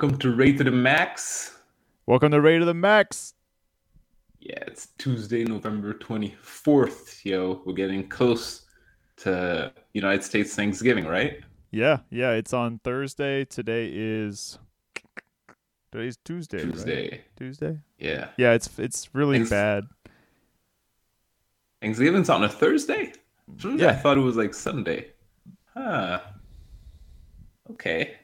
Welcome to Ray to the Max. Welcome to Ray to the Max. Yeah, it's Tuesday, November 24th, yo. We're getting close to United States Thanksgiving, right? Yeah, yeah, it's on Thursday. Today is today's Tuesday. right? Tuesday. Tuesday? Yeah. Yeah, it's it's really Thanks- bad. Thanksgiving's on a Thursday? I Yeah. thought it was like Sunday. Huh. Okay.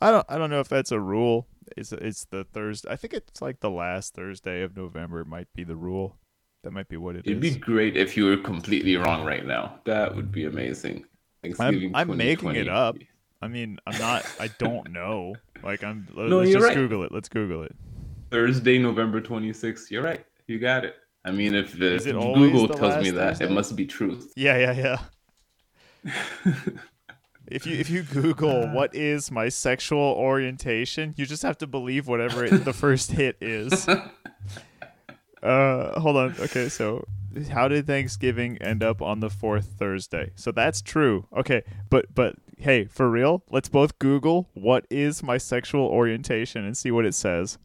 I don't I don't know if that's a rule. It's it's the Thursday. I think it's like the last Thursday of November might be the rule. That might be what it It'd is. be great if you were completely wrong right now. That would be amazing. Thanksgiving I'm making it up. I mean, I'm not. I don't know. Like I'm. No, let's you're just right. Google it. Let's Google it. Thursday, November 26th. You're right. You got it. I mean, if Google tells me that, Thursday? it must be truth. Yeah, yeah, yeah. If you if you Google what is my sexual orientation, you just have to believe whatever it, the first hit is. Uh, hold on. Okay, so how did Thanksgiving end up on the fourth Thursday? So that's true. Okay, but but hey, for real, let's both Google what is my sexual orientation and see what it says.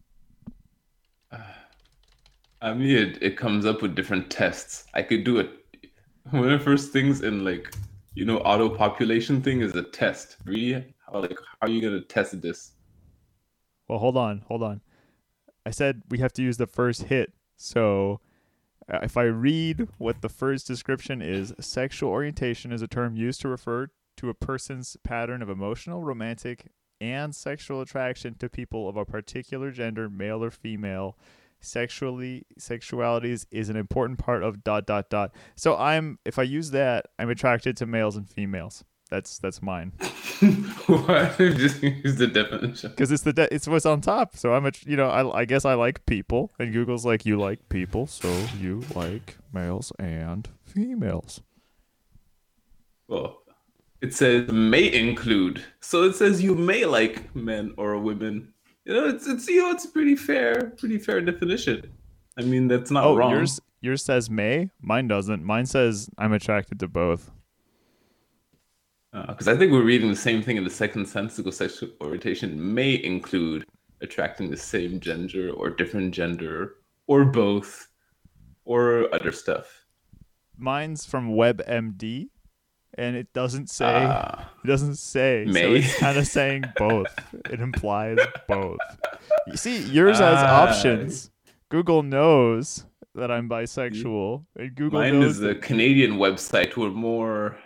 I mean, it, it comes up with different tests. I could do it. One of the first things in like, you know, auto population thing is a test. Really? How like how are you gonna test this? Well, hold on, hold on. I said we have to use the first hit. So uh, if I read what the first description is, sexual orientation is a term used to refer to a person's pattern of emotional, romantic, and sexual attraction to people of a particular gender, male or female. Sexually, sexualities is an important part of dot dot dot. So I'm, if I use that, I'm attracted to males and females. That's that's mine. Why just use the definition? because it's the de- it's what's on top. So I'm a you know I, I guess I like people, and Google's like you like people, so you like males and females. Well, it says may include, so it says you may like men or women. You know, it's it's you know it's pretty fair, pretty fair definition. I mean, that's not Oh, wrong. yours yours says may, mine doesn't. Mine says I'm attracted to both. Because Uh, I think we're reading the same thing in the second. Because sexual orientation may include attracting the same gender or different gender or both or other stuff. Mine's from WebMD, and it doesn't say Ah, it doesn't say. So it's kind of saying both. It implies both. You see, yours has Ah. options. Google knows that I'm bisexual, and Google mine knows is a Canadian website. We're more,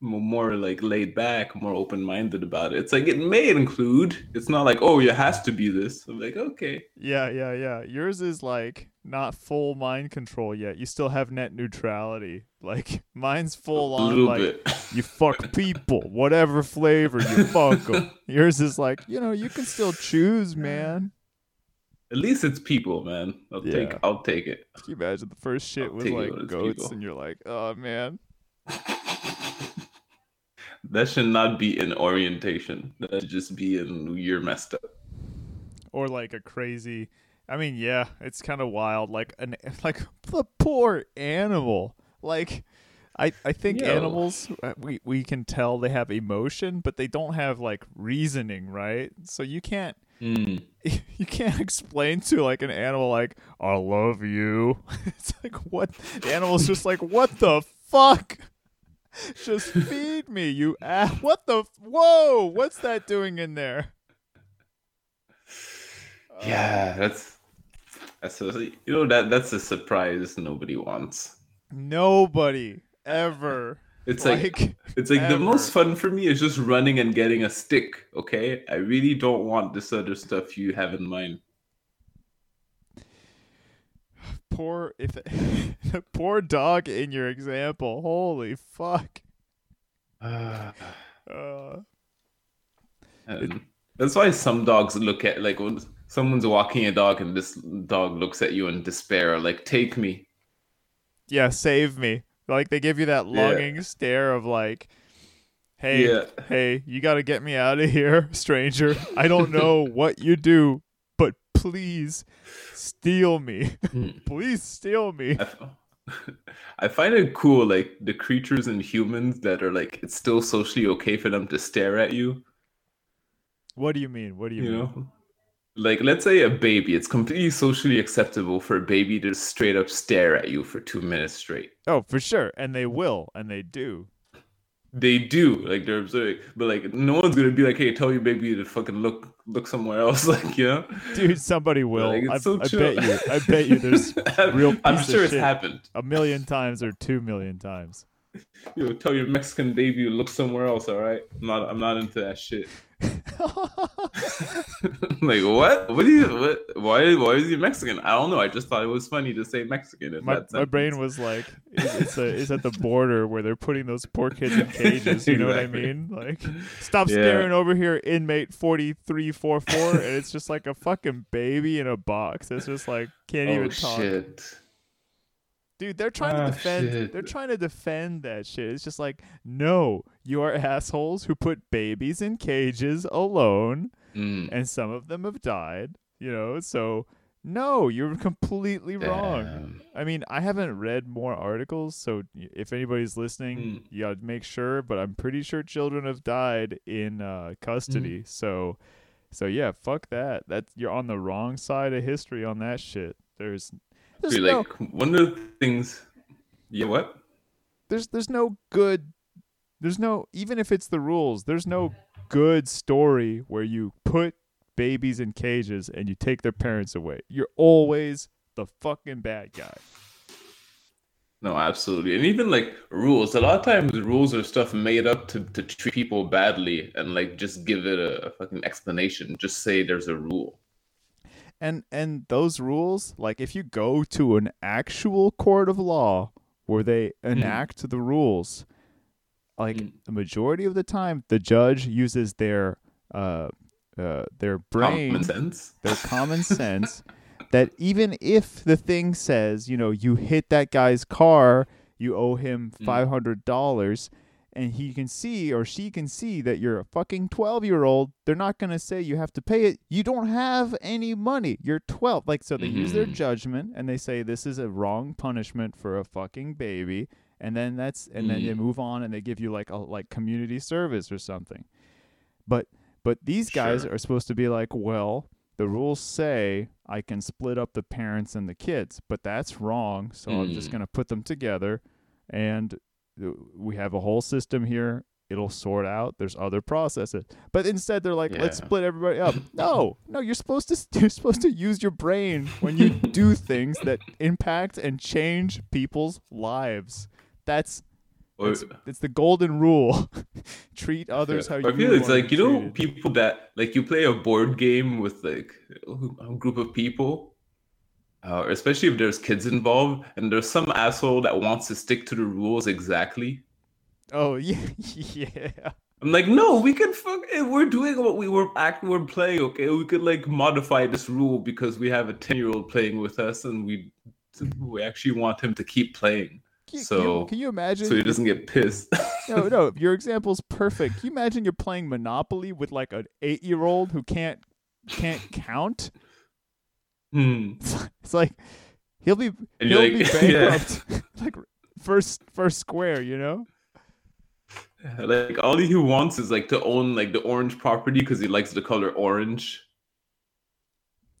more, more like laid back, more open minded about it. It's like it may include. It's not like oh, it has to be this. I'm like okay. Yeah, yeah, yeah. Yours is like not full mind control yet. You still have net neutrality. Like mine's full a on little like bit. you fuck people, whatever flavor you fuck them. Yours is like, you know, you can still choose, man. At least it's people, man. I'll take. Yeah. I'll take it. Can you imagine the first shit I'll was like goats people. and you're like, oh man. That should not be an orientation. That should just be in you're messed up. Or like a crazy I mean, yeah, it's kind of wild. Like an like the poor animal. Like I I think Yo. animals uh, we we can tell they have emotion, but they don't have like reasoning, right? So you can't Mm. you can't explain to like an animal like I love you. It's like what the animal's just like what the fuck? Just feed me, you ass. What the f- whoa? What's that doing in there? Yeah, that's a, you know that that's a surprise nobody wants. Nobody ever. It's like, it's like the most fun for me is just running and getting a stick. Okay, I really don't want this other stuff you have in mind. poor if the poor dog in your example. Holy fuck. Uh, Uh, that's why some dogs look at like when someone's walking a dog and this dog looks at you in despair, like take me. yeah, save me. Like they give you that Yeah. longing stare of like, hey, Yeah. hey, you got to get me out of here, stranger. I don't know what you do, but please steal me. Hmm. please steal me. I find it cool, like the creatures and humans that are like it's still socially okay for them to stare at you. What do you mean? What do you, You mean? know, like let's say a baby, it's completely socially acceptable for a baby to straight up stare at you for two minutes straight. Oh, for sure, and they will, and they do. They do, like they're observing, but like no one's gonna be like, "Hey, tell your baby to fucking look look somewhere else," like you know. Dude, somebody will. Like, I, so I bet you. I bet you. There's real I'm sure it's happened. a million times or two million times. You tell your Mexican baby to look somewhere else. All right, I'm not. I'm not into that shit. like what? What do you? What? Why? Why is he Mexican? I don't know. I just thought it was funny to say Mexican. In my, that my brain was like, it's, it's, a, it's at the border where they're putting those poor kids in cages. You know what I mean? Like, stop Yeah. staring over here, inmate forty three four four, and it's just like a fucking baby in a box. It's just like can't Oh even talk. shit! Dude, they're trying Ah, to defend. shit. They're trying to defend that shit. It's just like, no, you are assholes who put babies in cages alone, Mm, and some of them have died. You know, so no, you're completely wrong. damn. I mean, I haven't read more articles, so if anybody's listening, Mm. you gotta make sure. But I'm pretty sure children have died in uh, custody. Mm. So, so yeah, fuck that. That's you're on the wrong side of history on that shit. There's, there's Dude, no, like one of the things. Yeah. What? there's, there's no good. There's no even if it's the rules. There's no good story where you put babies in cages and you take their parents away. You're always the fucking bad guy. No, absolutely. And even like rules, a lot of times rules are stuff made up to, to treat people badly and like just give it a, a fucking explanation. Just say there's a rule. and and those rules like if you go to an actual court of law where they mm-hmm. enact the rules like Mm. the majority of the time the judge uses their uh uh their brain Common sense. their common sense that even if the thing says you know you hit that guy's car you owe him Mm. $500 and he can see or she can see that you're a fucking 12 year old they're not going to say you have to pay it you don't have any money you're 12 like so they use their Mhm. judgment and they say this is a wrong punishment for a fucking baby and then that's and then they Mm. move on and they give you like a like community service or something but but these guys Sure. are supposed to be like well the rules say I can split up the parents and the kids, but that's wrong. So I'm just Mm. going to put them together and uh, we have a whole system here. It'll sort out. There's other processes. But instead they're like, let's split everybody up. No. No, you're supposed to you're supposed to use your brain when you do things that impact and change people's lives. That's it's, it's the golden rule. Treat others how you I feel it's like you know treated. people that like you play a board game with like a group of people, uh, especially if there's kids involved, and there's some asshole that wants to stick to the rules exactly. Oh yeah, yeah. I'm like, no, we can fuck. eh, We're doing what we were act. We're playing. Okay, we could like modify this rule because we have a ten year old playing with us, and we we actually want him to keep playing, Can, can So- you, can you imagine? so he doesn't get pissed. no, no. Your example's perfect. Can you imagine you're playing Monopoly with like an eight-year-old who can't can't count? Hmm. It's like he'll be And he'll you're be like, bankrupt. like first first square, you know? Like all he wants is like to own like the orange property because he likes the color orange.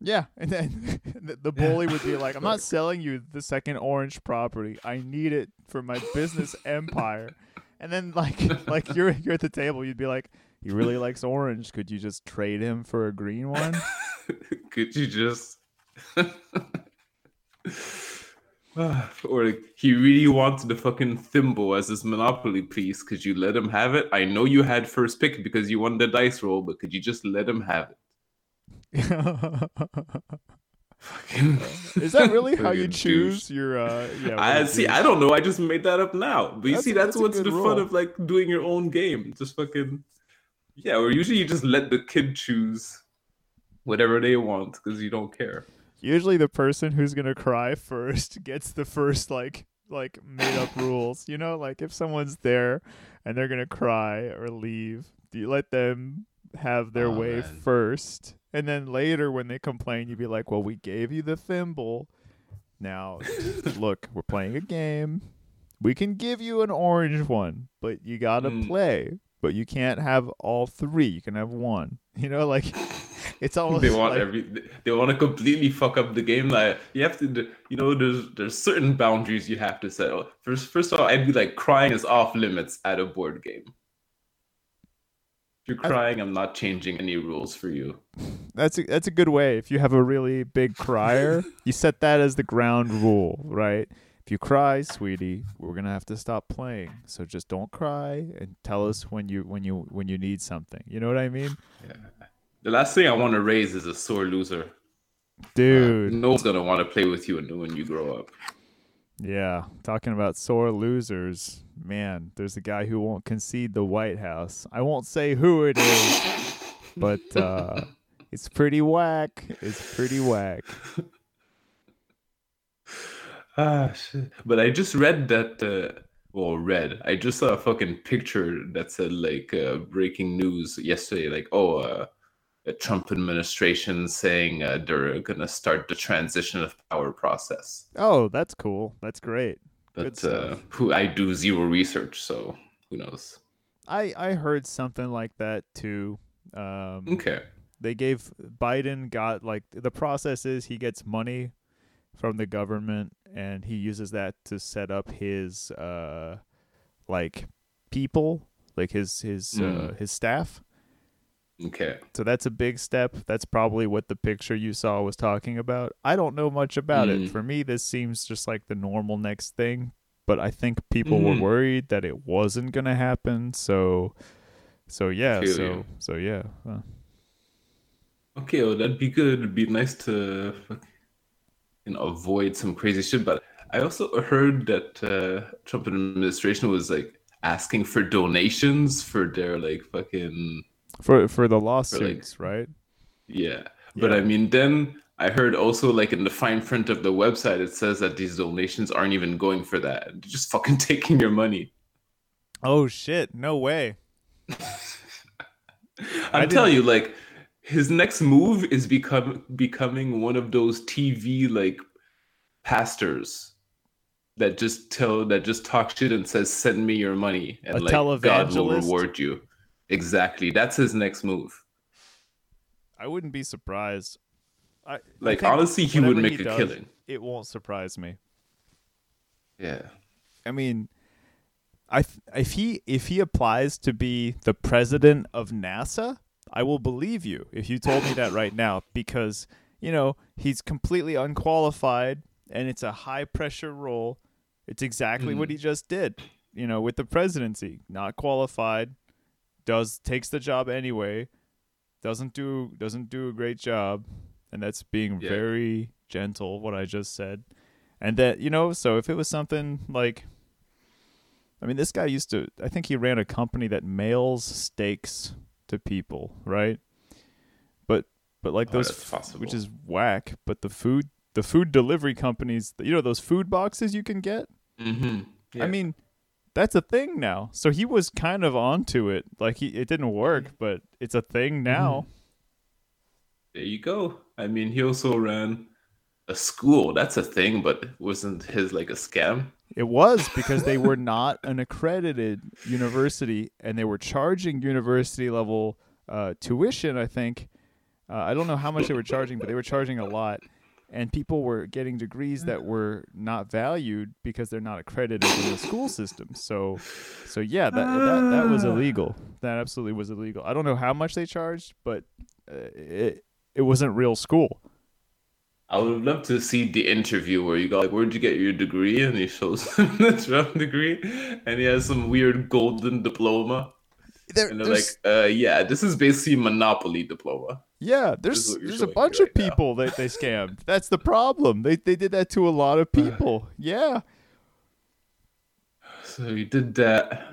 Yeah, and then the, bully would be like, "I'm not selling you the second orange property. I need it for my business empire." And then like like you're you're at the table, you'd be like, "He really likes orange. Could you just trade him for a green one?" Could you just? or like, he really wants the fucking thimble as his monopoly piece. Could you let him have it? I know you had first pick because you won the dice roll, but could you just let him have it? Is that really how you choose douche. your uh yeah, I see. I don't know. I just made that up now. But you That's- see, that's, that's what's the fun of like doing your own game. Just fucking yeah. Or usually you just let the kid choose whatever they want because you don't care. Usually the person who's going to cry first gets the first like like made up rules. You know, like if someone's there and they're going to cry or leave, do you let them have their Oh, way man. first? And then later when they complain, you'd be like, "Well, we gave you the thimble. Now, look, we're playing a game. We can give you an orange one, but you got to Mm. play. But you can't have all three. You can have one." You know, like It's almost they want like, every they want to completely fuck up the game. Like you have to, you know, there's there's certain boundaries you have to set. First, first of all, I'd be like crying is off limits at a board game. You're crying, I'm not changing any rules for you. that's a, that's a good way. If you have a really big crier, you set that as the ground rule, right? If you cry, sweetie, we're gonna have to stop playing. So just don't cry and tell us when you when you when you need something. You know what I mean, Yeah. The last thing I want to raise is a sore loser. dude? Uh, no one's gonna want to play with you when you grow up. Yeah, talking about sore losers, man. There's a guy who won't concede the White House. I won't say who it is, but uh, it's pretty whack. It's pretty whack. Ah, shit. But I just read that. Uh, well, read. I just saw a fucking picture that said like uh, breaking news yesterday. Like, oh, uh, the Trump administration saying uh, they're gonna start the transition of power process. Oh, that's cool. That's great. But uh, who I do zero research, so who knows? I I heard something like that too. Um, Okay. they gave Biden got like the process is he gets money from the government and he uses that to set up his uh like people like his his uh, Mm. his staff Okay. so that's a big step that's probably what the picture you saw was talking about i don't know much about it Mm. for me this seems just like the normal next thing but i think people were Mhm. worried that it wasn't going to happen so so yeah so you. so yeah Okay, well, that'd be good. It'd be nice to, you know, avoid some crazy shit. But I also heard that uh, Trump administration was like asking for donations for their like fucking for for the lawsuits right yeah. But I mean, then I heard also like in the fine print of the website, it says that these donations aren't even going for that. They're just fucking taking your money. Oh shit! No way. I'm telling you, like his next move is become becoming one of those TV like pastors that just tell that just talk shit and says send me your money and A like God will reward you. Exactly. That's his next move. I wouldn't be surprised. I I Like think honestly, he would make he a does, killing. It won't surprise me. Yeah. I mean, I th- if he if he applies to be the president of NASA, I will believe you if you told me that right now because you know he's completely unqualified and it's a high pressure role. It's exactly what Mhm. he just did. You know, with the presidency, not qualified, does takes the job anyway, doesn't do doesn't do a great job, and that's being Yeah. very gentle. What I just said, and that you know, so if it was something like I mean, this guy used to. I think he ran a company that mails steaks to people, right? But but like Oh, those, which is whack. But the food, the food delivery companies, you know, those food boxes you can get. Mm-hmm. I mean, that's a thing now. So he was kind of onto it. Like he, it didn't work, but it's a thing now. there you go. I mean, he also ran a school. That's a thing, but wasn't his like a scam? It was because they were not an accredited university and they were charging university level uh, tuition, I think. Uh, I don't know how much they were charging, but they were charging a lot. And people were getting degrees that were not valued because they're not accredited in the school system. So, so yeah, that, that that was Ah. illegal. That absolutely was illegal. I don't know how much they charged, but uh, it it wasn't real school. I would love to see the interview where you go like, "Where'd you get your degree?" and he shows him the Trump degree, and he has some weird golden diploma, There, and they're like, "Uh, yeah, this is basically monopoly diploma." Yeah, there's there's a bunch of now. people that they scammed. That's the problem. They they did that to a lot of people. Yeah. So he did that.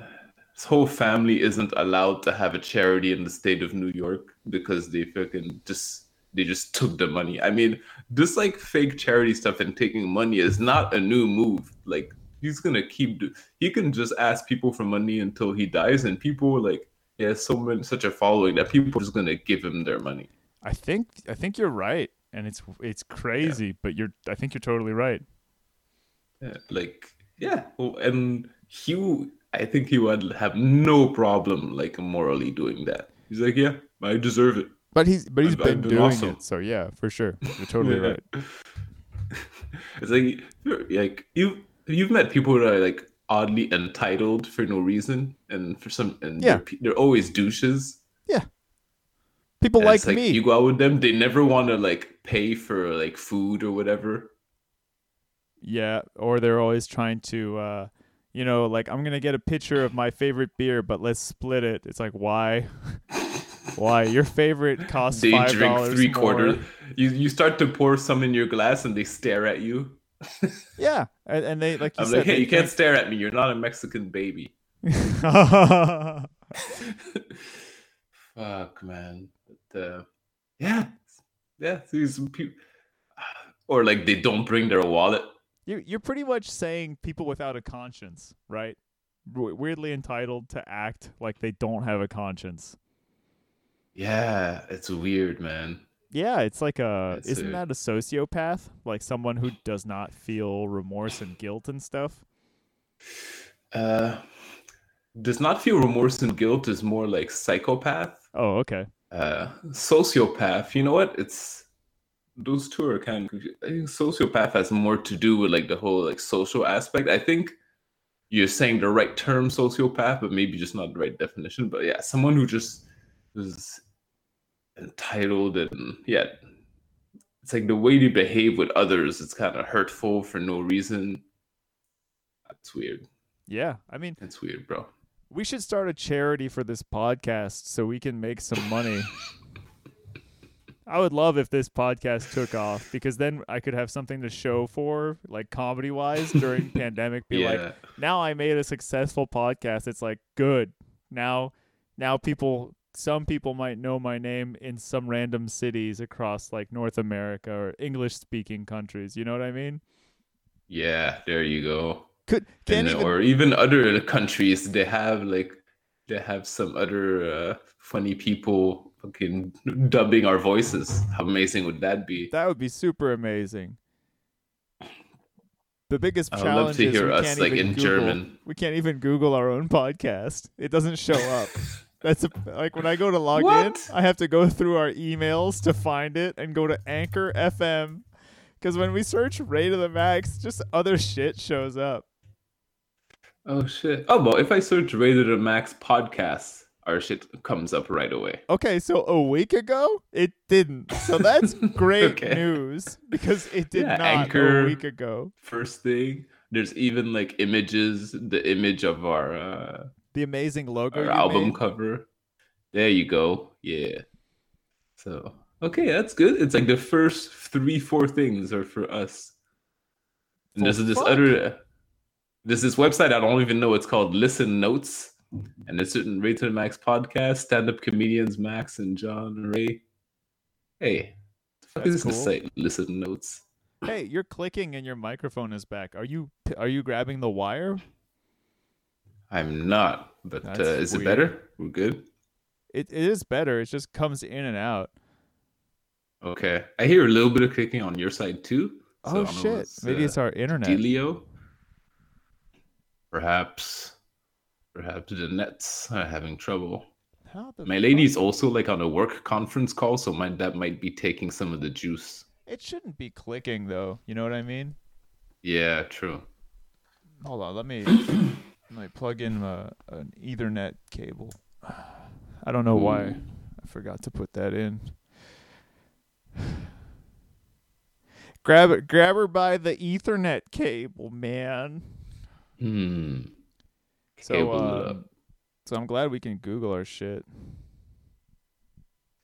His whole family isn't allowed to have a charity in the state of New York because they fucking just they just took the money. I mean, this like fake charity stuff and taking money is not a new move. Like he's gonna keep. Do- he can just ask people for money until he dies, and people like he has so many such a following that people are just gonna give him their money. I think I think you're right. And it's it's crazy, but you're I think you're totally right. Yeah, like yeah, well, and he, I think he would have no problem like morally doing that. He's like, yeah, I deserve it. But he's but he's I've- been I've been doing awesome. it, so yeah, for sure. You're totally Yeah. right. it's like like you you've met people that are like oddly entitled for no reason, and for some and Yeah. they're, they're always douches. Yeah, people And like, like me. you go out with them, they never want to like pay for like food or whatever. Yeah, or they're always trying to, uh, you know, like I'm gonna get a picture of my favorite beer, but let's split it. It's like why, why your favorite costs They five drink dollars three more. quarters. You you start to pour some in your glass, and they stare at you. Yeah, and, and they like you I'm said. like, hey, you can't stare at me. You're not a Mexican baby. Fuck, man. But, uh, yeah, yeah. These people, or like they don't bring their wallet. you you're pretty much saying people without a conscience, right? Weirdly entitled to act like they don't have a conscience. Yeah, it's weird, man. Yeah, it's like a That's isn't it. that a sociopath? Like someone who does not feel remorse and guilt and stuff. Uh, does not feel remorse and guilt is more like psychopath. Oh, okay. Uh, sociopath. You know what? It's those two are kind of. I think sociopath has more to do with like the whole like social aspect. I think you're saying the right term, sociopath, but maybe just not the right definition. But yeah, someone who just is entitled and yeah, it's like the way they behave with others. It's kind of hurtful for no reason. That's weird. Yeah, I mean, It's weird, bro. we should start a charity for this podcast so we can make some money. I would love if this podcast took off because then I could have something to show for, like comedy wise, during pandemic. Be yeah. like, now I made a successful podcast. It's like good. Now, now people, some people might know my name in some random cities across like North America or English speaking countries. You know what I mean? yeah, there you go. Could can't even or even other countries they have like they have some other uh, funny people fucking dubbing our voices how amazing would that be That would be super amazing. The biggest i challenge love to is hear we us can't like even in Google, german We can't even Google our own podcast. It doesn't show up. That's a, like when I go to log in, I have to go through our emails to find it and go to Anchor FM. Because when we search Ray to the Max, just other shit shows up. oh shit oh well if i search rated the max podcast our shit comes up right away Okay, so a week ago it didn't. So that's great Okay. news because it did Yeah, not Anchor. a week ago. first thing there's even like images the image of our uh The amazing logo our album made. cover. There you go. Yeah. So okay, that's good. It's like the first three, four things are for us. And there's this other there's this website I don't even know. It's called Listen Notes. And it's written Rated Max podcast, stand-up comedians Max and John Ray. Hey, the fuck That's is this cool. site? Listen Notes. Hey, you're clicking and your microphone is back. Are you are you grabbing the wire? I'm not, but uh, is weird. it better? We're good. It it is better. It just comes in and out. Okay. I hear a little bit of clicking on your side too. so oh shit. what's, Maybe uh, it's our internet. Delio. Perhaps, perhaps the nets are having trouble. My lady's also like on a work conference call, so might that might be taking some of the juice. It shouldn't be clicking though. You know what I mean? Yeah, true. Hold on. Let me let me plug in uh, an Ethernet cable. I don't know why. I forgot to put that in. grab it. Grab her by the Ethernet cable, man. Hmm. So, Cable it up. um, so I'm glad we can Google our shit.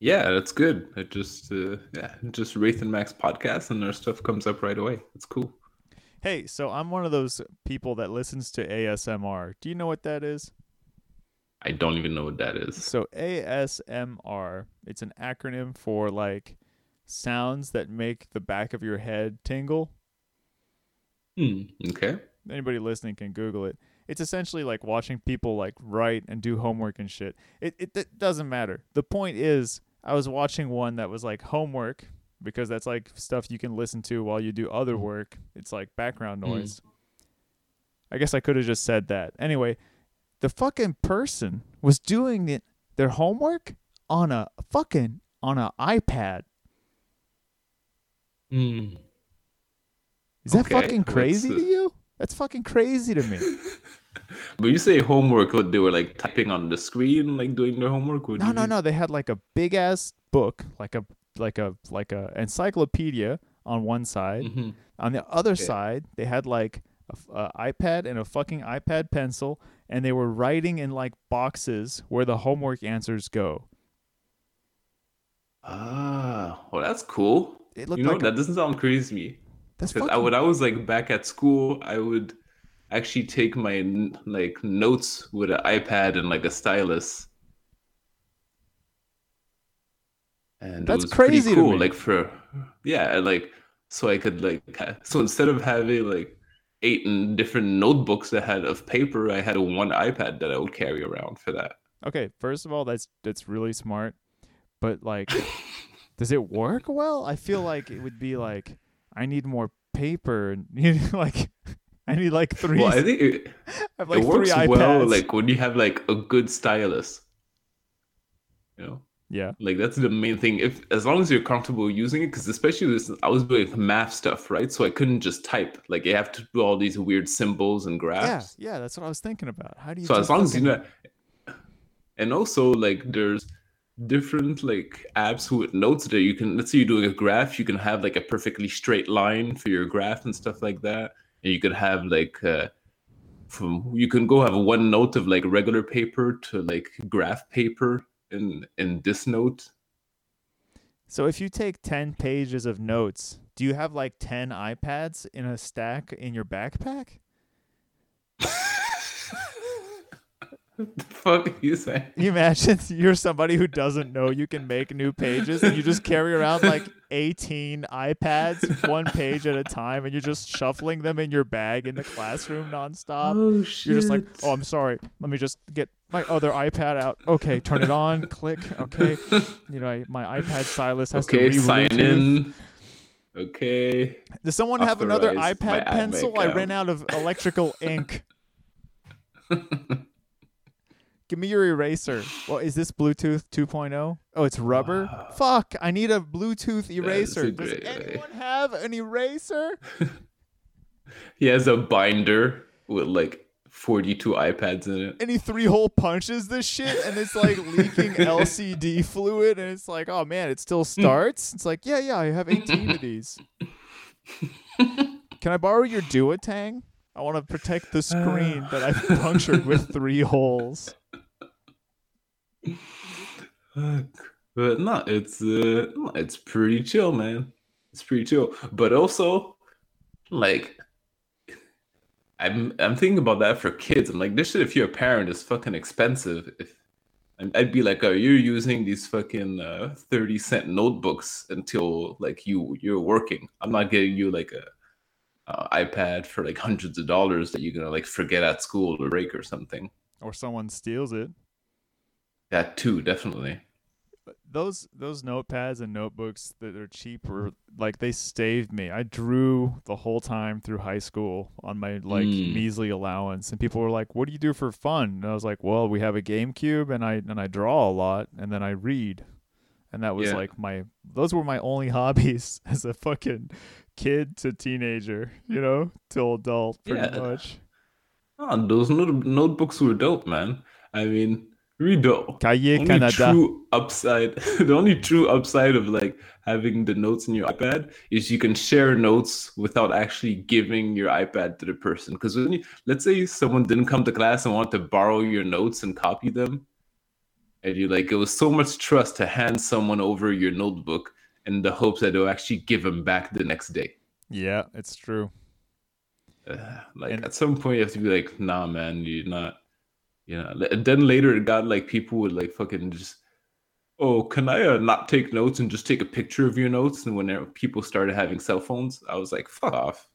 Yeah, that's good. It just uh, yeah, just Wraith and Max podcast, and our stuff comes up right away. It's cool. Hey, so I'm one of those people that listens to ASMR. Do you know what that is? I don't even know what that is. So ASMR, it's an acronym for like sounds that make the back of your head tingle. Hmm. Okay. Anybody listening can Google it. It's essentially like watching people like write and do homework and shit. It, it it doesn't matter. The point is, I was watching one that was like homework because that's like stuff you can listen to while you do other work. It's like background Mm. noise. I guess I could have just said that. Anyway, the fucking person was doing it their homework on a fucking on an iPad. Hmm. Is that Okay, fucking what's crazy the- to you? That's fucking crazy to me. But you say homework, what they were like typing on the screen, like doing their homework? No, no, no. They had like a big ass book, like a like a like a encyclopedia on one side. Mhm. On the other Okay. side, they had like a, a iPad and a fucking iPad pencil, and they were writing in like boxes where the homework answers go. Ah, well, that's cool. It looked You know, like a- that doesn't sound crazy to me. That's Because fucking. when I was like back at school, I would actually take my like notes with an iPad and like a stylus. And That's it was pretty crazy cool. Like for yeah, like so I could like so instead of having like eight different notebooks that had of paper, I had a one iPad that I would carry around for that. okay, first of all, that's that's really smart, but like, does it work well? I feel like it would be like I need more paper, and like I need like three. Well, I think it, I have like it works three well like when you have like a good stylus. You know? Yeah, Like that's the main thing. If as long as you're comfortable using it, because especially this, I was doing math stuff, right? So I couldn't just type. Like you have to do all these weird symbols and graphs. yeah. Yeah, that's what I was thinking about. How do you? so as long as you know, and also like there's different like apps with notes that you can. Let's say you're doing a graph, you can have like a perfectly straight line for your graph and stuff like that. And you could have like. Uh, from you can go have one note of like regular paper to like graph paper in in this note So if you take 10 pages of notes, do you have like 10 iPads in a stack in your backpack? What the fuck are you saying? You imagine you're somebody who doesn't know you can make new pages and you just carry around like 18 iPads, one page at a time, and you're just shuffling them in your bag in the classroom nonstop. oh shit! You're just like, oh, I'm sorry. Let me just get my other iPad out. Okay, turn it on. Click. Okay. You know, I- my iPad stylus has okay, to re sign in. Okay. Does someone have another iPad pencil? I ran out of electrical ink. Give me your eraser. Well, is this Bluetooth 2.0? Oh, it's rubber. Wow. Fuck! I need a Bluetooth eraser. Does great way. anyone have an eraser? He has a binder with like 42 iPads in it. And he three hole punches this shit, and it's like leaking LCD fluid, and it's like, oh man, it still starts. It's like, yeah, yeah, I have 18 of these. Can I borrow your Duotang? I want to protect the screen that I've punctured with three holes. But no, it's uh, it's pretty chill, man. It's pretty chill. But also, like, I'm I'm thinking about that for kids. I'm like, this shit. If you're a parent, is fucking expensive. If I'd be like, oh, you're using these fucking uh, thirty cent notebooks until like you you're working. I'm not getting you like a iPad for like hundreds of dollars that you're gonna like forget at school or break or something. Or someone steals it. That too, definitely. Those those notepads and notebooks that are cheap were like they saved me. I drew the whole time through high school on my like Mm. measly allowance, and people were like, "What do you do for fun?" And I was like, "Well, we have a GameCube, and I and I draw a lot, and then I read." And that was Yeah. like my those were my only hobbies as a fucking kid to teenager, you know, till adult, pretty Yeah. much. Oh, those not- notebooks were dope, man. I mean, really dope. Cahiers Only Canada. true upside, the only true upside of like having the notes in your iPad is you can share notes without actually giving your iPad to the person. Because when you, let's say someone didn't come to class and want to borrow your notes and copy them, and you like it was so much trust to hand someone over your notebook in the hopes that they'll actually give them back the next day. Yeah, it's true. Uh, like And- at some point you have to be like nah man you're not you know and then later it got like people would like fucking just oh can i uh, not take notes and just take a picture of your notes and when people started having cell phones i was like fuck off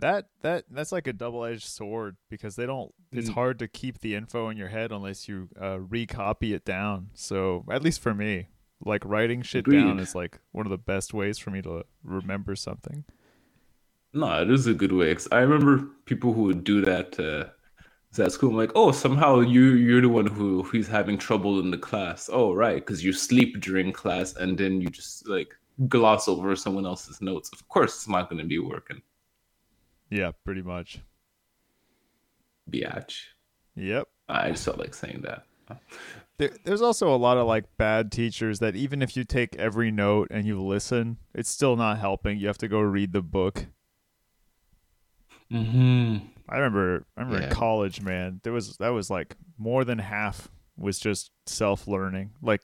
That that that's like a double-edged sword because they don't. It's Mm. hard to keep the info in your head unless you uh, recopy it down. So at least for me, like writing shit down is like one of the best ways for me to remember something. no it is a good way i remember people who would do that uh, Is that school? I'm like, oh, somehow you you're the one who who's having trouble in the class. Oh, right, because you sleep during class and then you just like gloss over someone else's notes. Of course, it's not going to be working. Yeah, pretty much. Biatch. Yep. I just felt like saying that. There, there's also a lot of like bad teachers that even if you take every note and you listen, it's still not helping. You have to go read the book. Mm-hmm. I remember, I remember in college, man. There was that was like more than half was just self learning. Like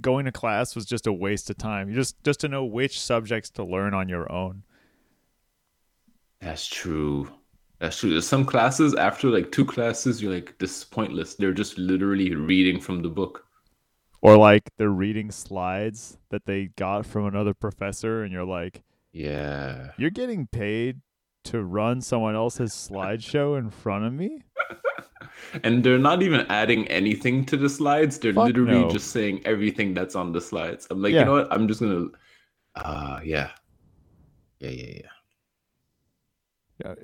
going to class was just a waste of time. You just just to know which subjects to learn on your own. That's true. That's true. There's some classes after like two classes, you're like, this is pointless. They're just literally reading from the book. Or like they're reading slides that they got from another professor, and you're like, Yeah. you're getting paid to run someone else's slideshow in front of me. And they're not even adding anything to the slides. They're Fuck literally no. just saying everything that's on the slides. I'm like, Yeah. you know what? I'm just gonna uh yeah. Yeah, yeah, yeah. Yeah,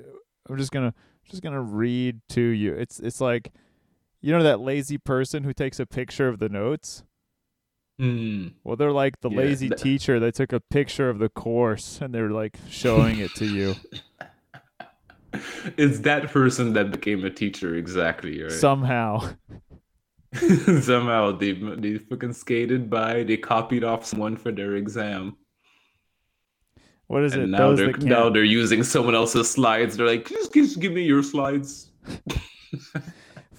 I'm just gonna just gonna read to you. It's it's like, you know that lazy person who takes a picture of the notes. Hmm. Well, they're like the Yeah, lazy that- teacher that took a picture of the course and they're like showing it to you. It's that person that became a teacher exactly, right? Somehow. Somehow they they fucking skated by, they copied off someone for their exam. What is and it? now Those they're now they're using someone else's slides. They're like, just, just give me your slides.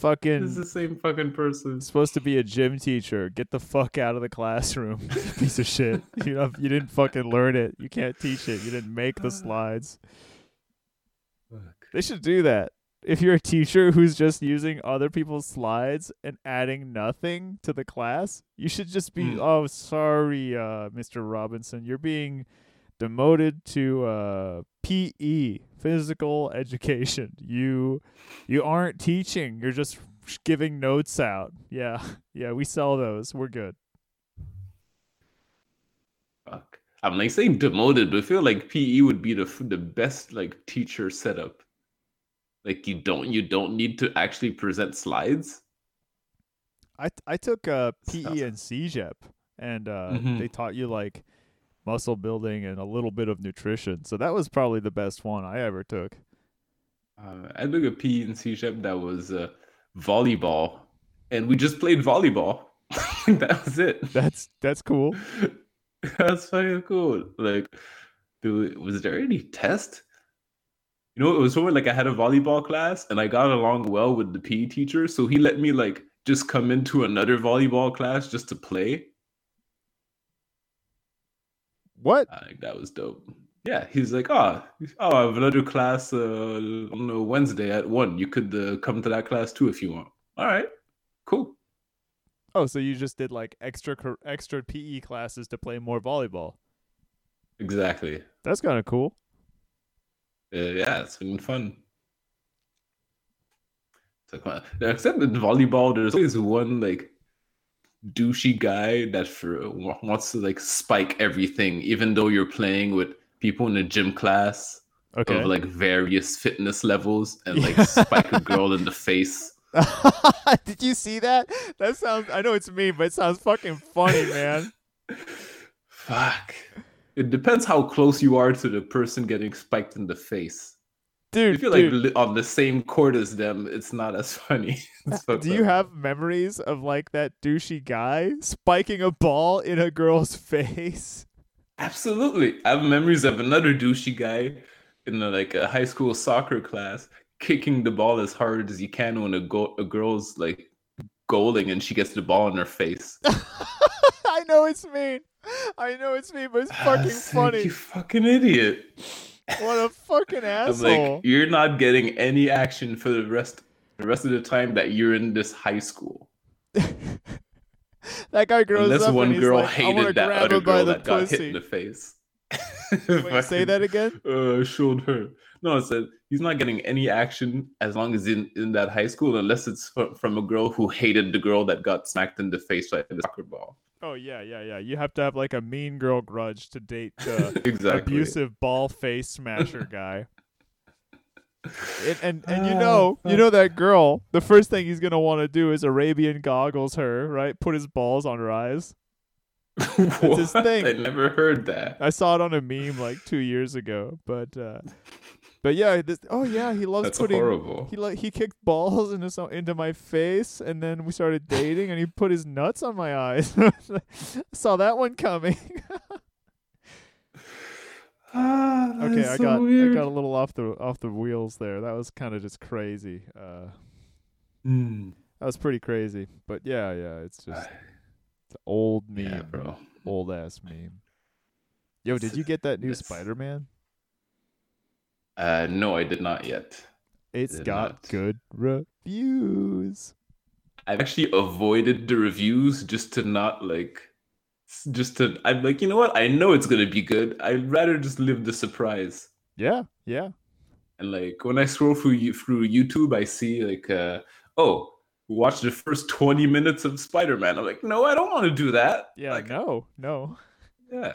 fucking It's the same fucking person. supposed to be a gym teacher. Get the fuck out of the classroom, piece of shit. You know, you didn't fucking learn it. You can't teach it. You didn't make the slides. They should do that. If you're a teacher who's just using other people's slides and adding nothing to the class, you should just be, Hmm. oh, sorry, uh, Mr. Robinson, you're being demoted to uh, PE, physical education. You you aren't teaching. You're just giving notes out. Yeah, yeah, we sell those. We're good. Fuck. I'm like saying demoted, but I feel like PE would be the the best like teacher setup. Like you don't you don't need to actually present slides. I I took uh, PE and CEGEP, and uh, Mhm. they taught you like muscle building and a little bit of nutrition. So that was probably the best one I ever took. Uh, I took a PE and CEGEP that was uh, volleyball, and we just played volleyball. that was it. That's that's cool. That's fucking cool. Like, dude, was there any test? You know, it was sort of like I had a volleyball class and I got along well with the PE teacher, so he let me like just come into another volleyball class just to play. What? I think that was dope. Yeah, he's like, oh, oh, I have another class uh, on a Wednesday at one. You could uh, come to that class too if you want. All right, cool. Oh, so you just did like extra extra PE classes to play more volleyball. Exactly. That's kind of cool. Uh, yeah, it's been fun. It's like, except in volleyball, there's always one like douchey guy that for, wants to like spike everything, even though you're playing with people in a gym class Okay. of like various fitness levels and like spike a girl in the face. Did you see that? That sounds. I know it's me, but it sounds fucking funny, man. Fuck. It depends how close you are to the person getting spiked in the face. Dude, If you're like dude, li- on the same court as them, it's not as funny. Uh, it's fucked do you have memories of like that douchey guy spiking a ball in a girl's face? Absolutely. I have memories of another douchey guy in a, like a high school soccer class kicking the ball as hard as you can when a, go- a girl's like goaling and she gets the ball in her face. I know it's mean. I know it's mean, but it's fucking was funny. You fucking idiot. What a fucking I'm asshole. like, you're not getting any action for the rest the rest of the time that you're in this high school. that guy grows Unless up and one he's girl like, I hated that other girl that got hit in the face. Wait, say that again? uh, showed her. No, I said he's not getting any action as long as in, in that high school, unless it's fr- from a girl who hated the girl that got smacked in the face by the soccer ball. Oh yeah, yeah, yeah. You have to have like a mean girl grudge to date the exactly. abusive ball face smasher guy. And and, and you know, you know that girl. The first thing he's gonna want to do is Arabian goggles her, right? Put his balls on her eyes. That's his thing. I never heard that. I saw it on a meme like two years ago, but uh, but yeah, this, oh yeah, he loves That's putting. horrible. He like he kicked balls into some, into my face, and then we started dating, and he put his nuts on my eyes. saw that one coming. Ah, okay, I so got I got a little off the off the wheels there. That was kind of just crazy. Uh, Hmm. that was pretty crazy. But yeah, yeah, it's just it's an old meme, yeah, bro. old ass meme. Yo, did you get that new Spider Man? Uh, no, I did not yet. It's did got not. good reviews. I've actually avoided the reviews just to not like, just to. I'm like, you know what? I know it's gonna be good. I'd rather just live the surprise. Yeah, yeah. And like when I scroll through you through YouTube, I see like, uh, oh, watch the first 20 minutes of Spider-Man. I'm like, no, I don't want to do that. Yeah, Like, no, no. Yeah.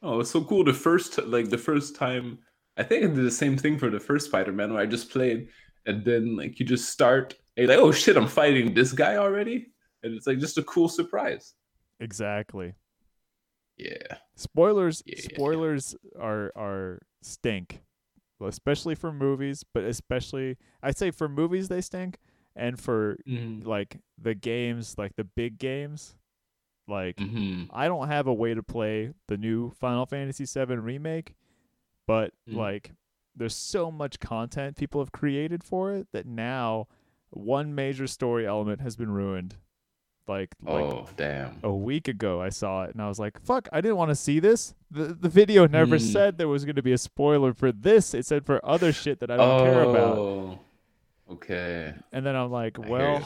Oh, it's so cool. The first, like, the first time, I think I did the same thing for the first Spider-Man where I just played, and then like you just start, and like, oh shit, I'm fighting this guy already, and it's like just a cool surprise. Exactly. Yeah. Spoilers Yeah. spoilers are are stink. Well, especially for movies, but especially I'd say for movies they stink and for like the games, like the big games, like hmm I don't have a way to play the new Final Fantasy VII remake, but Mm. like there's so much content people have created for it that now one major story element has been ruined. Like like Oh damn. a week ago I saw it and I was like, "Fuck, I didn't want to see this." The the video never Hmm. said there was going to be a spoiler for this. It said for other shit that I don't care about. Oh, Okay. And then I'm like, "Well,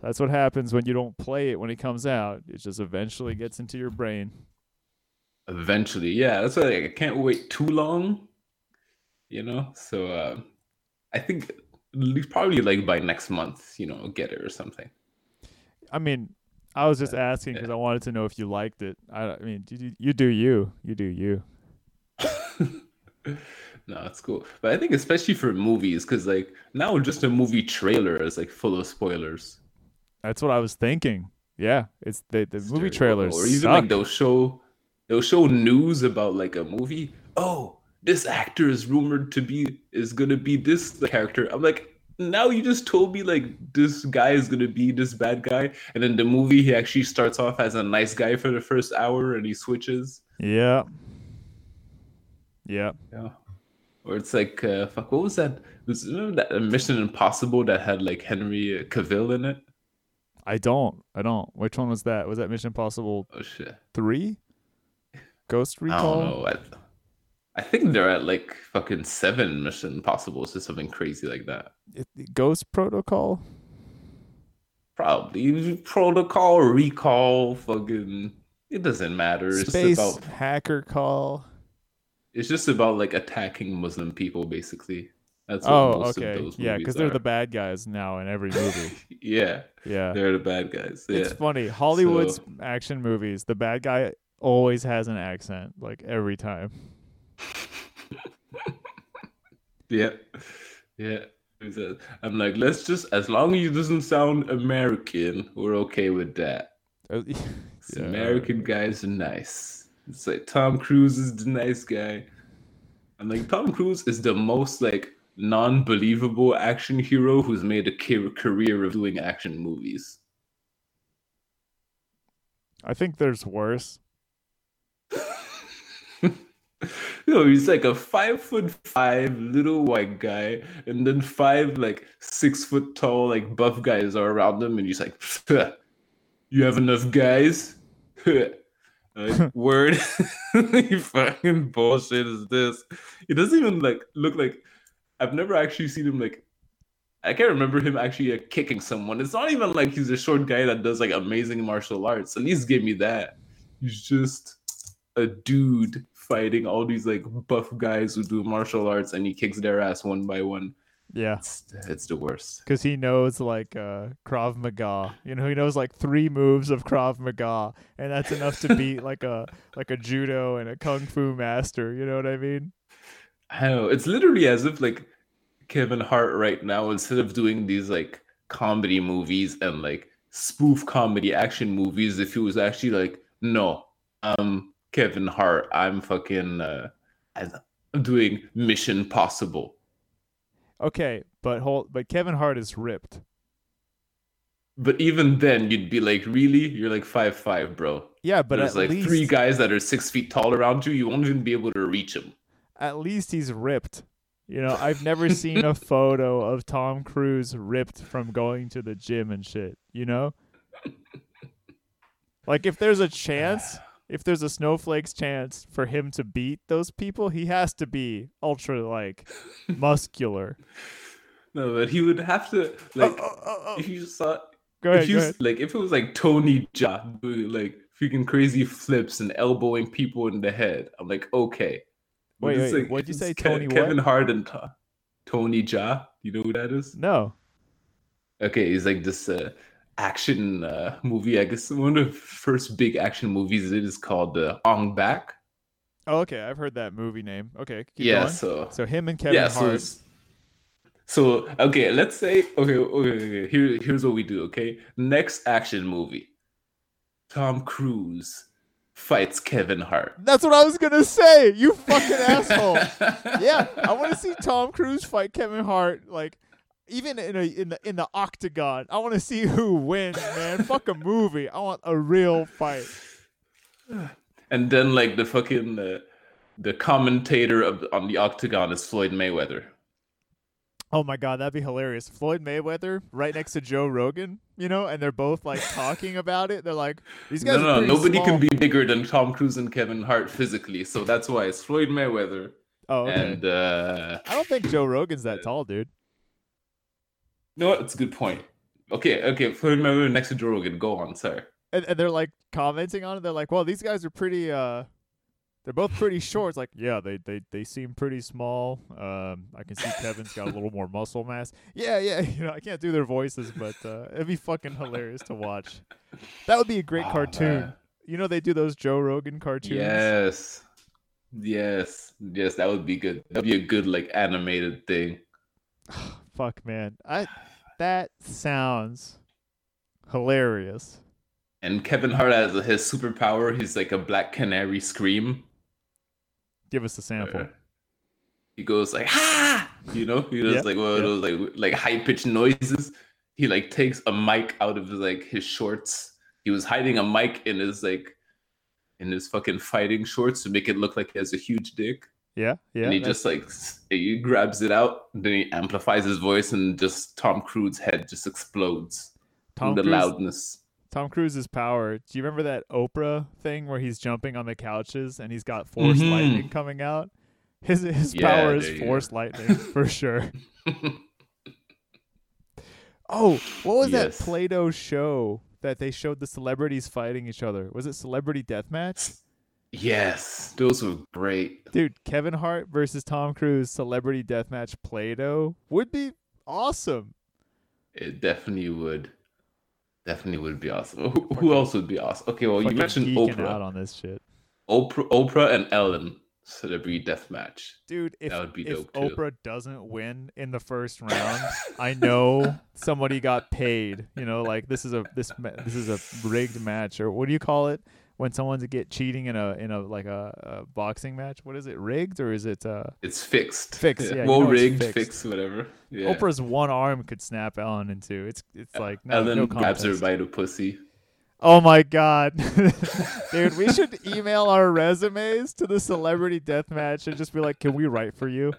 that's what happens when you don't play it when it comes out. It just eventually gets into your brain." Eventually, yeah. That's why like, I can't wait too long. You know, so uh, I think probably like by next month, you know, get it or something. I mean, I was just asking yeah. because I wanted to know if you liked it. I, I mean, you, you do you, you do you. no, it's cool. But I think especially for movies, because like now just a movie trailer is like full of spoilers. That's what I was thinking. Yeah, it's the the It's movie terrible. trailers or even suck. like they'll show they'll show news about like a movie. Oh, this actor is rumored to be is gonna be this character. I'm like, now you just told me like this guy is gonna be this bad guy, and then the movie he actually starts off as a nice guy for the first hour and he switches. yeah, yeah. Yeah. Or it's like uh, fuck, what was that? Was remember that uh, Mission Impossible that had like Henry Cavill in it? I don't. I don't. Which one was that? Was that Mission Impossible Oh shit. three? Ghost I Recall. don't know. I, I think they're at like fucking seven Mission Impossibles or something crazy like that. It- Ghost Protocol. Probably protocol, recall, fucking. It doesn't matter. It's Space just about. Hacker Call. It's just about like attacking Muslim people, basically. That's what Oh, most okay. of those Yeah, because they're the bad guys now in every movie. yeah, yeah. they're the bad guys. Yeah. It's funny. Hollywood's So- action movies, the bad guy always has an accent, like every time. Yeah, yeah. I'm like, let's just as long as it doesn't sound American, we're okay with that. Uh, Yeah. American guys are nice. It's like Tom Cruise is the nice guy. I'm like Tom Cruise is the most like non-believable action hero who's made a career of doing action movies. I think there's worse. you know, he's like a five foot five little white guy, and then five like six foot tall like buff guys are around him, and he's like, "You have enough guys." like, word, fucking bullshit is this? He doesn't even like look like. I've never actually seen him like. I can't remember him actually uh, kicking someone. It's not even like he's a short guy that does like amazing martial arts. At least give me that. He's just a dude fighting all these like buff guys who do martial arts and he kicks their ass one by one. Yeah. It's, it's the worst. Because he knows like uh, Krav Maga, you know, he knows like three moves of Krav Maga, and that's enough to beat like a like a judo and a kung fu master. You know what I mean? I know. It's literally as if like Kevin Hart right now instead of doing these like comedy movies and like spoof comedy action movies if he was actually like no i'm kevin hart i'm fucking uh i'm doing mission possible Okay, but hold, but Kevin Hart is ripped. but even then you'd be like really you're like five five bro Yeah, but there's at like least three guys that are six feet tall around you you won't even be able to reach him. at least he's ripped. You know, I've never seen a photo of Tom Cruise ripped from going to the gym and shit, you know? Like if there's a chance, if there's a snowflake's chance for him to beat those people, he has to be ultra like muscular. no but he would have to uh, like Oh, oh, oh. if you saw Go ahead, if go you ahead. like if it was like Tony Jaa doing like freaking crazy flips and elbowing people in the head, I'm like okay. But Wait, wait, like- what'd you say, Ke- Tony what? Kevin Hart and To- Tony Jaa. You know who that is? No. Okay, he's like this uh, action uh, movie. I guess one of the first big action movies it is called uh, Ong-Bak. Oh, okay, I've heard that movie name. Okay, keep yeah, going. so So him and Kevin yeah, Hart. it's- so okay, let's say okay, okay, okay. Here, here's what we do. Okay, next action movie: Tom Cruise fights Kevin Hart. That's what I was gonna say. You fucking asshole. Yeah, I want to see Tom Cruise fight Kevin Hart. Like, even in a in the in the octagon. I want to see who wins, man. Fuck a movie. I want a real fight. and then like the fucking uh, the commentator of on the octagon is Floyd Mayweather. Oh my god, that'd be hilarious. Floyd Mayweather right next to Joe Rogan, you know, and they're both like talking about it. They're like, these guys. No, are no, nobody small. can be bigger than Tom Cruise and Kevin Hart physically, so that's why it's Floyd Mayweather Oh, okay. and uh, I don't think Joe Rogan's that tall, dude. Know what? It's a good point. Okay, okay, Floyd Mayweather next to Joe Rogan. Go on, sir. And, and they're like commenting on it. They're like, well, these guys are pretty. uh They're both pretty short. It's like, yeah, they they they seem pretty small. Um, I can see Kevin's got a little more muscle mass. Yeah, yeah. You know, I can't do their voices, but uh, it'd be fucking hilarious to watch. That would be a great Oh, cartoon. man. You know, they do those Joe Rogan cartoons. Yes, yes, yes. That would be good. That'd be a good like animated thing. Fuck, man. I that sounds hilarious. And Kevin Hart has his superpower. He's like a black canary scream. Give us a sample. He goes like ha you know he does Yeah, like one of those like like high pitched noises he like takes a mic out of like his shorts he was hiding a mic in his like in his fucking fighting shorts to make it look like he has a huge dick Yeah, yeah. and he just like he grabs it out then he amplifies his voice and just tom cruise's head just explodes Tom from the Cruise- loudness Tom Cruise's power. Do you remember that Oprah thing where he's jumping on the couches and he's got force Mhm. lightning coming out? His his Yeah, power is force lightning for sure. Oh, what was Yes. that Play-Doh show that they showed the celebrities fighting each other? Was it Celebrity Deathmatch? yes those were great Dude, Kevin Hart versus Tom Cruise Celebrity Deathmatch Play-Doh would be awesome. It definitely would. Definitely would be awesome. Who, who else would be awesome? Okay, well, you Fucking mentioned geeking out Oprah. on this shit. Oprah, Oprah and Ellen celebrity death match. Dude, if, That would be if dope, too. Oprah doesn't win in the first round, I know somebody got paid. You know, like this is a this this is a rigged match or what do you call it when someone's get cheating in a in a like a, a boxing match? What is it? Rigged or is it uh It's fixed. Fixed, yeah, you well know rigged, fixed. fixed, whatever. Yeah. Oprah's one arm could snap Ellen into. It's it's like no, Ellen no grabs her by the pussy. Oh my god. Dude, we should email our resumes to the celebrity death match and just be like, "Can we write for you?"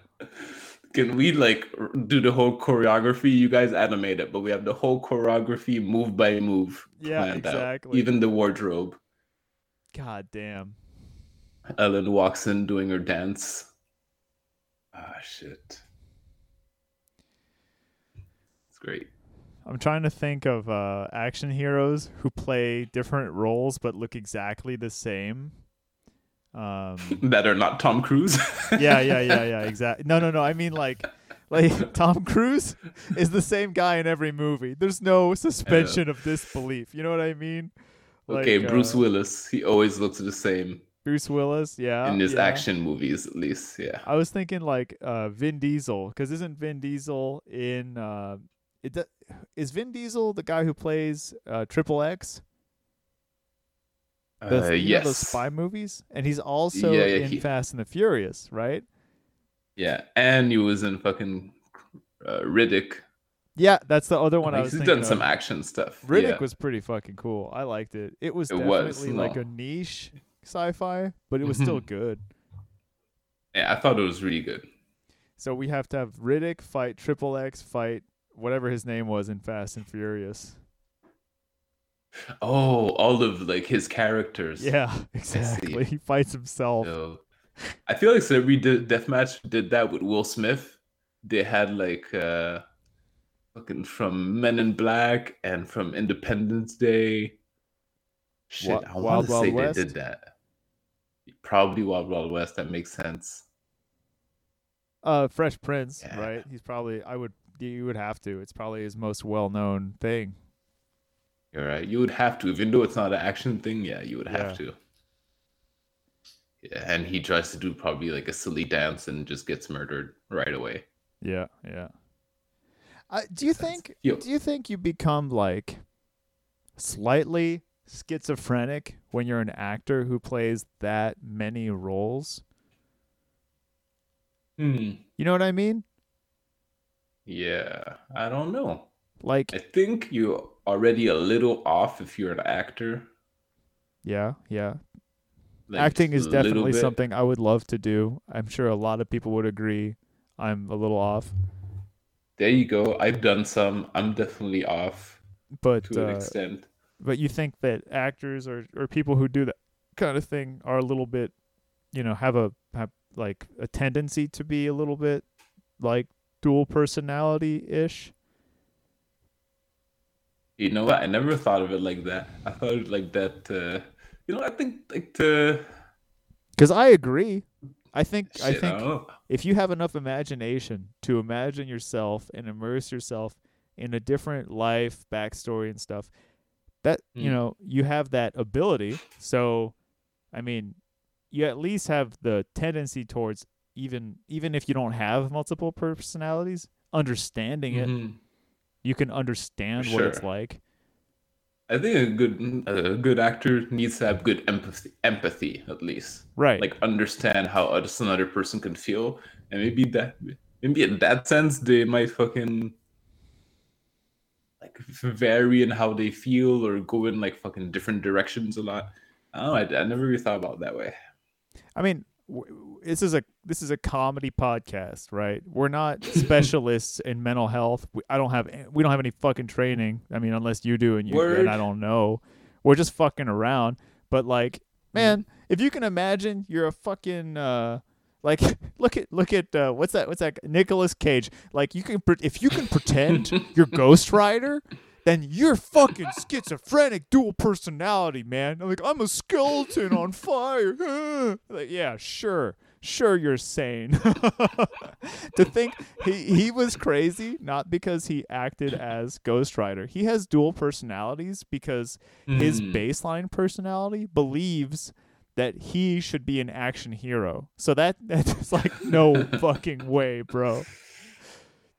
Can we like do the whole choreography? You guys animate it, but we have the whole choreography move by move. Yeah, planned out. Even the wardrobe. God damn. Ellen walks in doing her dance. Ah, shit. It's great. I'm trying to think of uh, action heroes who play different roles but look exactly the same. Um, That are not Tom Cruise. yeah, yeah, yeah, yeah, exactly. No, no, no. I mean, like, like Tom Cruise is the same guy in every movie. There's no suspension of disbelief. You know what I mean? Like, okay, Bruce uh, Willis. He always looks the same. Bruce Willis, yeah. in his yeah. action movies, at least. Yeah. I was thinking like uh, Vin Diesel, because isn't Vin Diesel in? Uh, it is Vin Diesel the guy who plays uh, Triple X? The, Uh, yes. those spy movies, and he's also Yeah, yeah, in he- Fast and the Furious, right? Yeah, and he was in fucking uh, Riddick. Yeah, that's the other one I Like, was he's done some action stuff. Riddick yeah. was pretty fucking cool. I liked it. It was It definitely was, like no. a niche sci-fi, but it was still good. Yeah, I thought it was really good. So we have to have Riddick fight Triple X fight whatever his name was in Fast and Furious. Oh, all of like his characters. Yeah, exactly. He fights himself. So, I feel like Celebrity did, Deathmatch did that with Will Smith. They had like uh fucking from Men in Black and from Independence Day. Shit, Wa- I Wild want to Wild say West? they did that. Probably Wild Wild West. That makes sense. Uh, Fresh Prince, Yeah. right? He's probably. I would. You would have to. It's probably his most well-known thing. You're right. You would have to, even though it's not an action thing. Yeah, you would Yeah. have to. Yeah, and he tries to do probably like a silly dance and just gets murdered right away. Yeah, yeah. Uh, do you That's- think? Do you think you become like slightly schizophrenic when you're an actor who plays that many roles? Hmm. You know what I mean? Yeah, I don't know. Like, I think you're already a little off if you're an actor. yeah, yeah. like, Acting is definitely something I would love to do. I'm sure a lot of people would agree. I'm a little off, There you go. I've done some. I'm definitely off but to an uh, extent. but you think that actors or or people who do that kind of thing are a little bit, you know, have a have like a tendency to be a little bit like dual personality ish. You know what? I never thought of it like that. I thought it like that. Uh, you know, I think like the Because I agree. I think I think if you have enough imagination to imagine yourself and immerse yourself in a different life backstory and stuff that you Mm. know you have that ability. So i mean you at least have the tendency towards even even if you don't have multiple personalities understanding it. Mhm. you can understand what it's like I think a good a good actor needs to have good empathy, empathy at least. right Like understand how others- another person can feel, and maybe that maybe in that sense they might fucking like vary in how they feel or go in like fucking different directions a lot. I don't know. I, I never really thought about it that way. I mean, this is a this is a comedy podcast, right? We're not specialists in mental health. We, I don't have we don't have any fucking training. I mean, unless you do, and you Word. and I don't know. We're just fucking around. But like, man, if you can imagine, you're a fucking uh, like look at look at uh, what's that what's that Nicolas Cage. Like you can if you can pretend you're Ghost Rider. Then you're fucking schizophrenic, dual personality, man. I'm like, I'm a skeleton on fire. like, yeah, sure, sure, you're sane. to think he he was crazy, not because he acted as Ghost Rider. He has dual personalities because his Hmm. baseline personality believes that he should be an action hero. So that that's like no fucking way, bro.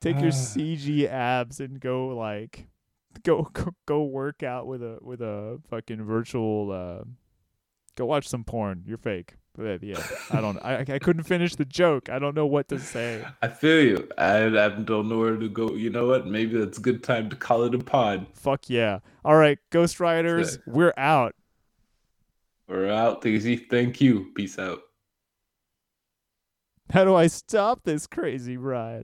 Take your CG abs and go like go go, go work out with a with a fucking virtual uh go watch some porn. You're fake. But yeah, I don't I I couldn't finish the joke. I don't know what to say. I feel you. I, I don't know where to go. You know what? Maybe that's a good time to call it a pod. Fuck yeah. All right, Ghost Riders, Sick. we're out. We're out. Daisy. Thank you. Peace out. How do I stop this crazy ride?